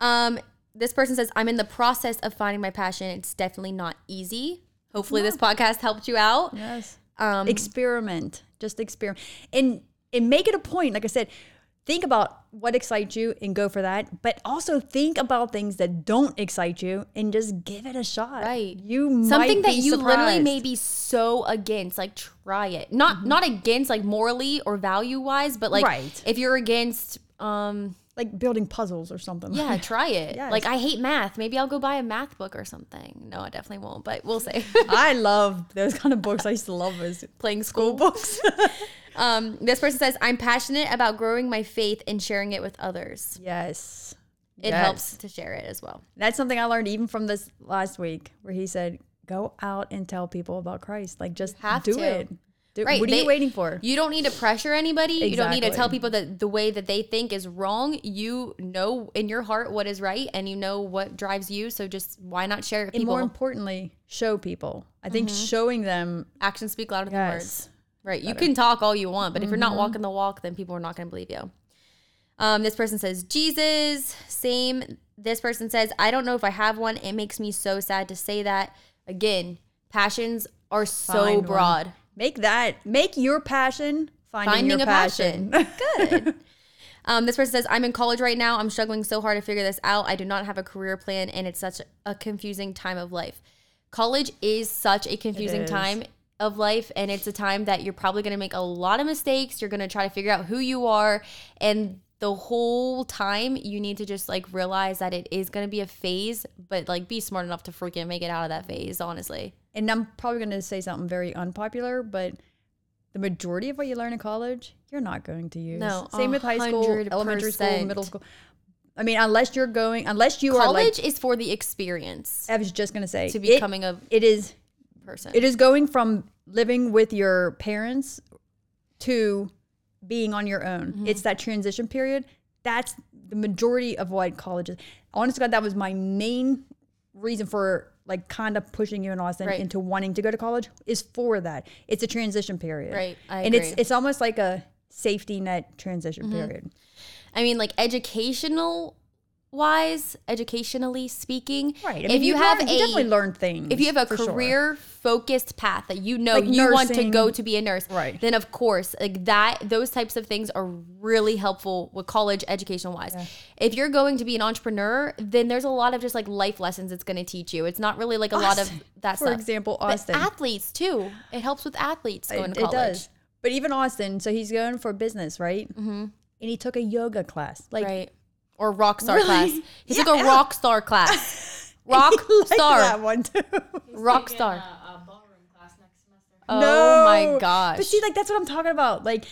Um, this person says, I'm in the process of finding my passion. It's definitely not easy. Hopefully, this podcast helped you out. Yes. Um, experiment. Just experiment. And and make it a point. Like I said, think about what excites you and go for that. But also think about things that don't excite you and just give it a shot. Right. You Something that you literally may be so against, like try it. Not not against like morally or value wise, but like Right. if you're against um like building puzzles or something. yeah, try it. Yes. Like I hate math. Maybe I'll go buy a math book or something. No, I definitely won't, but we'll see. I love those kind of books. I used to love those Playing school books. Um, this person says, I'm passionate about growing my faith and sharing it with others. yes. It Yes. helps to share it as well. That's something I learned even from this last week, where he said, go out and tell people about Christ. Like just have do to. it. Do, Right, What are they- you waiting for? You don't need to pressure anybody. You don't need to tell people that the way that they think is wrong. You know in your heart what is right and you know what drives you. So just why not share it with and people? more importantly, show people. I think Mm-hmm. showing them Actions speak louder than words. Right. You can talk all you want, but if you're Mm-hmm. not walking the walk, then people are not going to believe you. Um, this person says, Jesus, same. This person says, I don't know if I have one. It makes me so sad to say that. Again, passions are so Find one. broad. Make that make your passion finding, Finding your a passion. passion. Good. Um, this person says, I'm in college right now. I'm struggling so hard to figure this out. I do not have a career plan, and it's such a confusing time of life. College is such a confusing time of life, and it's a time that you're probably going to make a lot of mistakes. You're going to try to figure out who you are, and the whole time you need to just like realize that it is going to be a phase, but like be smart enough to freaking make it out of that phase, honestly. and I'm probably going to say something very unpopular, but the majority of what you learn in college, you're not going to use. No, Same with high school, elementary school, middle school. I mean, unless you're going, unless you are like, College is for the experience I was just going to say, to it- becoming a it is person. it is going from living with your parents to being on your own. Mm-hmm. It's that transition period. That's the majority of what college is. Honest to God, that was my main reason for like kind of pushing you and Austin Right. into wanting to go to college is for that. It's a transition period. Right, I and it's it's almost like a safety net transition Mm-hmm. period. I mean, like educational wise, educationally speaking, Right. I if you, you, have learn- a you definitely learn things. if you have a for sure. career focused path that you know Like you want to go to be a nurse, Right. then of course, like that, those types of things are really helpful with college education wise. If you're going to be an entrepreneur, then there's a lot of just like life lessons it's going to teach you. It's not really like a lot of Austin, that for stuff. example, But Austin. athletes too. It helps with athletes going it, to it college. does. But even Austin, so he's going for business, right? Mm-hmm. And he took a yoga class. Like Right. Or rock star Really? class. He took a Yeah. rock star class. Rock I like star. that one too. Rock Taking star. A, a ballroom class next semester. Oh my gosh. But see, like that's what I'm talking about. Like,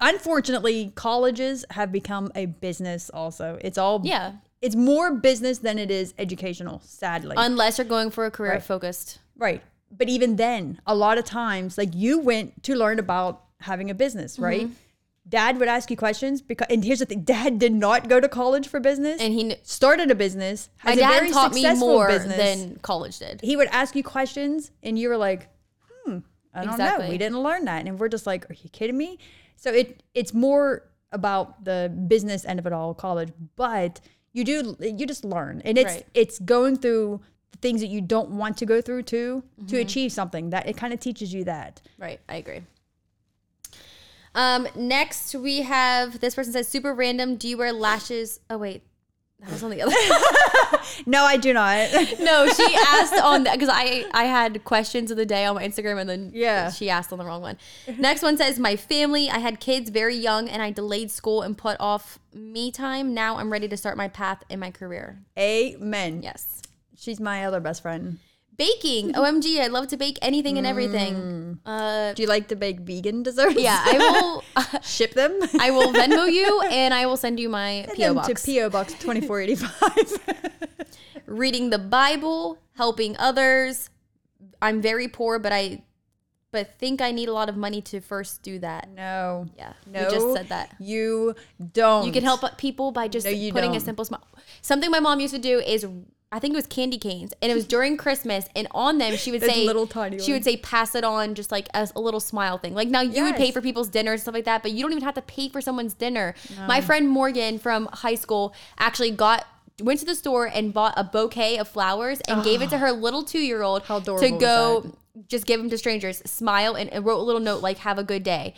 unfortunately, colleges have become a business. Also, it's all Yeah. It's more business than it is educational. Sadly, Unless you're going for a career Right. focused. right. But even then, a lot of times, like you went to learn about having a business, Mm-hmm. Dad would ask you questions because, and here's the thing: Dad did not go to college for business, And he kn- started a business. my dad very taught me more business. than college did. he would ask you questions and you were like, hmm, I don't know. We didn't learn that. And we're just like, are you kidding me? So it it's more about the business end of it all, college, but you do you just learn. And it's Right. it's going through the things that you don't want to go through to Mm-hmm. to achieve something. That it kind of teaches you that. Right. I agree. Um, next we have this person says super random. Do you wear lashes? Oh wait. That was on the other. No, I do not. no, she asked on because I I had questions of the day on my Instagram and then Yeah. she asked on the wrong one. Next one says my family. I had kids very young and I delayed school and put off me time. Now I'm ready to start my path in my career. Amen. Yes. She's my other best friend. Baking. OMG, I love to bake anything and everything. Uh, Do you like to bake vegan desserts? yeah, I will. ship them. I will Venmo you and I will send you my Send PO them box. to PO Box twenty four eighty five. Reading the Bible, helping others. I'm very poor, but I, but think I need a lot of money to first do that. No. Yeah, No. we just said that. You don't. You can help people by just No, you putting a don't. simple smile. Something my mom used to do is, I think it was candy canes, and it was during Christmas, and on them she would say, little tiny she would say, pass it on, just like as a little smile thing. Like now you would pay for people's dinners and stuff like that, but you don't even have to pay for someone's dinner. My friend Morgan from high school actually got. Went to the store and bought a bouquet of flowers and gave it to her little two year old to go just give them to strangers, smile, and, and wrote a little note like "Have a good day."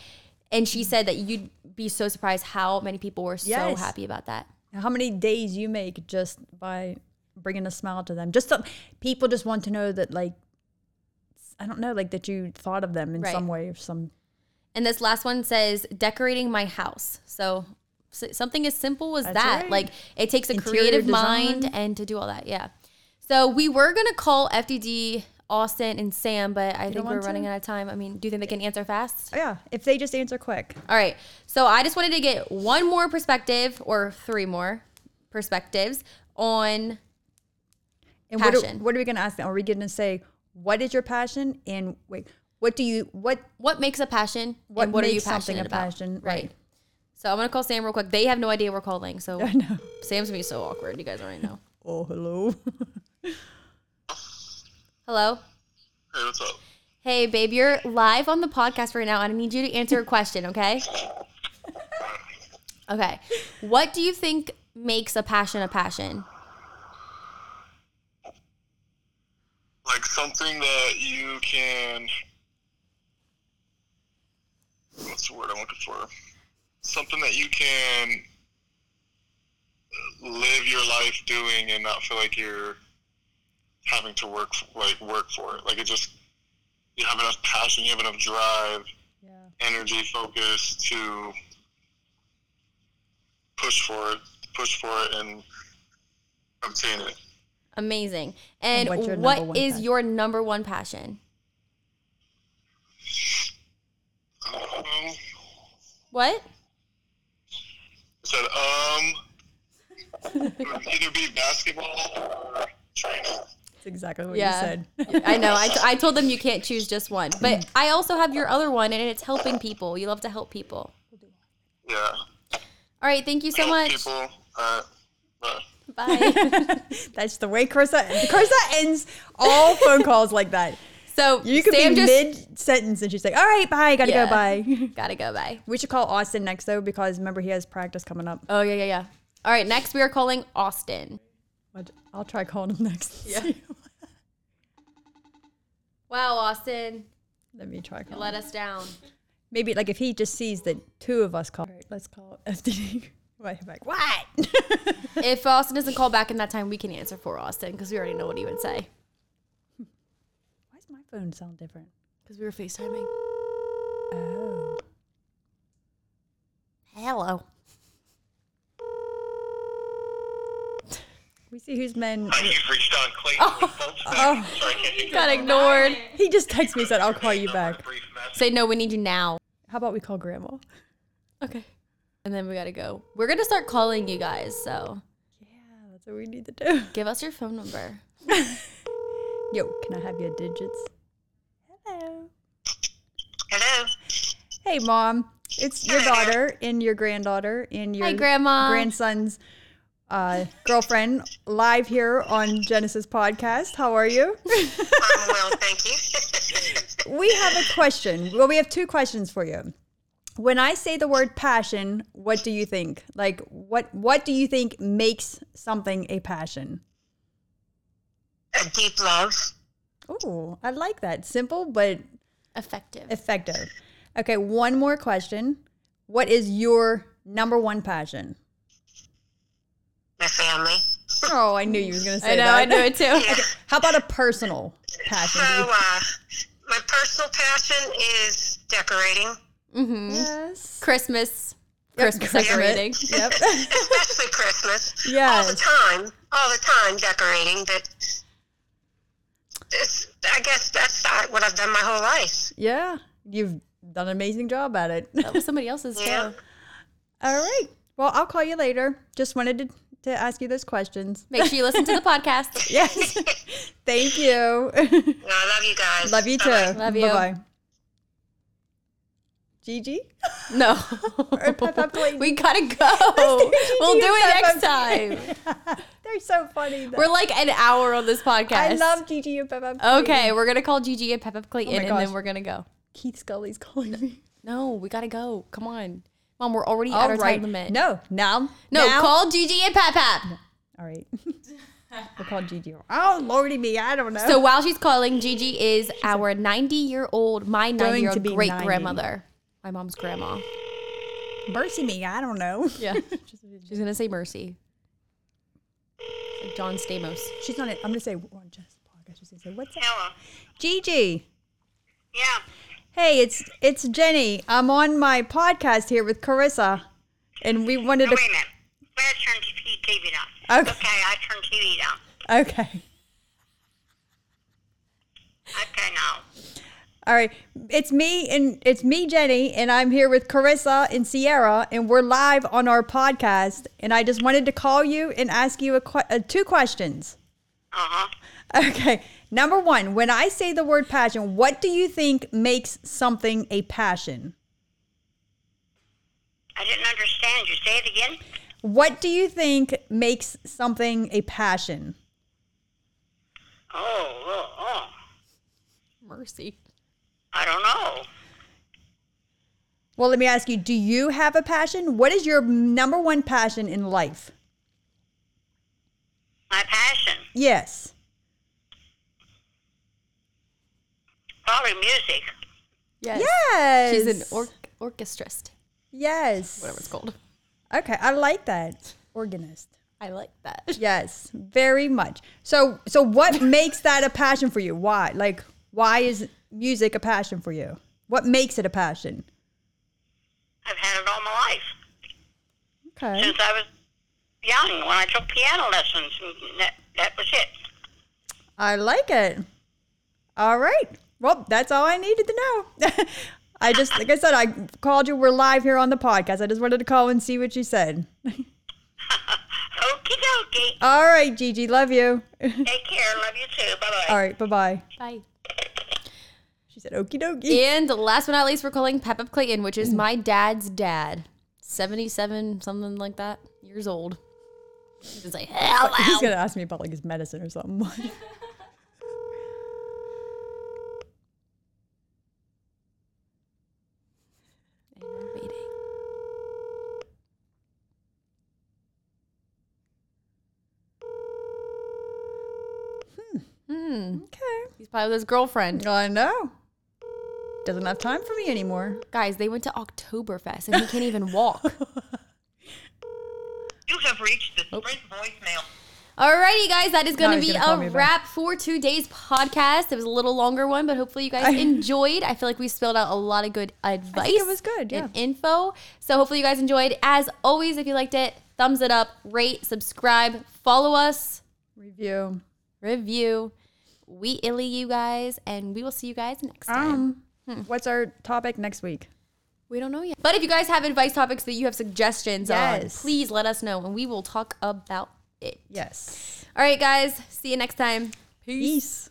And she said that you'd be so surprised how many people were so happy about that. How many days you make just by bringing a smile to them? Just some people just want to know that, like, I don't know, like that you thought of them in Right. some way or some. And this last one says decorating my house. So something as simple as That's that. right. Like it takes a Interior creative design. mind and to do all that. Yeah. So we were gonna call FDD Austin and Sam, but I think we're running to? out of time. I mean, do you think they can answer fast? Oh, yeah, if they just answer quick. All right. So I just wanted to get one more perspective or three more perspectives on And what are, Passion. what are we going to ask them? Are we going to say, what is your passion? And wait, what do you, what, What makes a passion? what, and what are you passionate a about? passion? Right. So I'm gonna call Sam real quick. They have no idea we're calling, so I know. Sam's gonna be so awkward. You guys already know. Oh, hello. Hello. Hey, what's up? Hey, babe, you're live on the podcast right now, and I need you to answer a question, okay? Okay. What do you think makes a passion a passion? Like something that you can. What's the word I'm looking for? Something that you can live your life doing and not feel like you're having to work like work for it. Like it just you have enough passion, you have enough drive, Yeah. energy, focus to push for it, push for it, and obtain it. Amazing. And, what's your number one passion? your number one passion? Um, What? Said, um, it would either be basketball or training. That's exactly what Yeah. you said. I know. I, t- I told them you can't choose just one, Mm. but I also have your other one, and it's helping people. You love to help people. Yeah. All right. Thank you so Help much. People. Uh, bye. Bye. That's the way Carissa, Carissa ends all phone calls like that. So You could Sam be just mid sentence and she's like, all right, bye, gotta Yeah. go, bye. gotta go. Bye. we should call Austin next though, because remember he has practice coming up. Oh yeah, yeah, yeah. All right. Next, we are calling Austin. I'll try calling him next. Yeah. Wow, Austin, Let me try you calling. let us down. Maybe like if he just sees that two of us call. All right, let's call. Right, I'm like, what? if Austin doesn't call back in that time, we can answer for Austin because we already know what he would say Why does my phone sound different? because we were FaceTiming. Oh. Hello. We see whose men. Hi, you've reached on Clayton with folks. Oh. Sorry, I can't Got ignored. He just texted me and said, I'll call you back. brief message. Say no. We need you now. How about we call grandma? Okay. And then we gotta go. We're gonna start calling you guys. So Yeah, that's what we need to do. give us your phone number. Yo, can I have your digits? Hello. Hello. Hey, mom. It's your daughter and your granddaughter and your Hi, Grandma. grandson's uh, girlfriend live here on Genesis podcast. How are you? I'm well, thank you. we have a question. Well, we have two questions for you. When I say the word passion, what do you think? Like what what do you think makes something a passion? A deep love. Oh, I like that. Simple but Effective. effective. Okay, one more question. What is your number one passion? My family. Oh, I knew you was going to say that. I know. that. I knew it too. Yeah. How about a personal passion? So, uh, my personal passion is decorating, Mm-hmm. yes. Christmas. Christmas Christmas. decorating. Yep. especially Christmas. All the time. All the time decorating. But it's, I guess that's not what I've done my whole life. yeah. You've done an amazing job at it. That was somebody else's Yeah. too. All right. Well, I'll call you later. Just wanted to, to ask you those questions. Make sure you listen to the podcast. Yes. Thank you. No, I love you guys. Love you too. Bye-bye. Love you. Bye bye. Gigi? No. Or Pep Clayton. we gotta go. We'll do it next time. They're so funny. Though. We're like an hour on this podcast. I love Gigi and Pep Pep Clayton. Okay, we're gonna call Gigi and Pep Up Clayton, Oh and then we're gonna go. Keith Scully's calling me. No, we gotta go. Come on, Mom. We're already at our right. time limit. No, now. no. now- Call Gigi and Pep Pep. All right. we'll call Gigi. Oh, lordy me. I don't know. So while she's calling, Gigi is our 90 year old, my 90 year old great grandmother, my mom's grandma. mercy me. I don't know. Yeah, she's gonna say mercy. Like John Stamos. She's not. I'm gonna say on Jess podcast. She's gonna say, "What's up, Hello. Gigi?" Yeah. Hey, it's it's Jenny. I'm on my podcast here with Carissa, and we wanted to. wait a minute. Better turn the TV down. Okay. Okay, I turn TV down. Okay. Okay, now. All right. It's me and it's me, Jenny, and I'm here with Carissa and Sierra, and we're live on our podcast. And I just wanted to call you and ask you a que- uh, two questions. Uh huh. Okay. Number one, when I say the word passion, what do you think makes something a passion? I didn't understand you. Say it again. What do you think makes something a passion? Oh, oh, oh. Mercy. I don't know. Well, let me ask you, do you have a passion? What is your number one passion in life? My passion, Yes. probably music. Yes. Yes. She's an or- orchestrist, Yes. whatever it's called. Okay, I like that. Organist. I like that. Yes, very much. So so what makes that a passion for you? Why? Like why is music a passion for you? What makes it a passion? I've had it all my life Okay. since I was young when I took piano lessons. And that that was it. I like it. All right. Well, that's all I needed to know. I just like I said, I called you. We're live here on the podcast. I just wanted to call and see what you said. Okie dokie. All right, Gigi, love you. Take care. Love you too. Bye bye. All right, Bye bye bye. Said, "Okie dokie." And last but not least, we're calling Pep Up Clayton, which is my dad's dad. 77, something like that, years old. He's like, hello. He's gonna ask me about like his medicine or something. Waiting. Hmm. okay. He's probably with his girlfriend. I know. Doesn't have time for me anymore. Guys, they went to Oktoberfest and he can't even walk. You have reached the Sprint voicemail. Alrighty, guys, that is going to he's be a me back. wrap for today's podcast. It was a little longer one, but hopefully you guys enjoyed. I feel like we spilled out a lot of good advice. it was good, And info. So hopefully you guys enjoyed. As always, if you liked it, thumbs it up, rate, subscribe, follow us, Review. review. We illy you guys, and we will see you guys next time. Um, Hmm. what's our topic next week? we don't know yet. But if you guys have advice topics that you have suggestions on, please let us know, and we will talk about it. Yes. All right, guys. See you next time. Peace.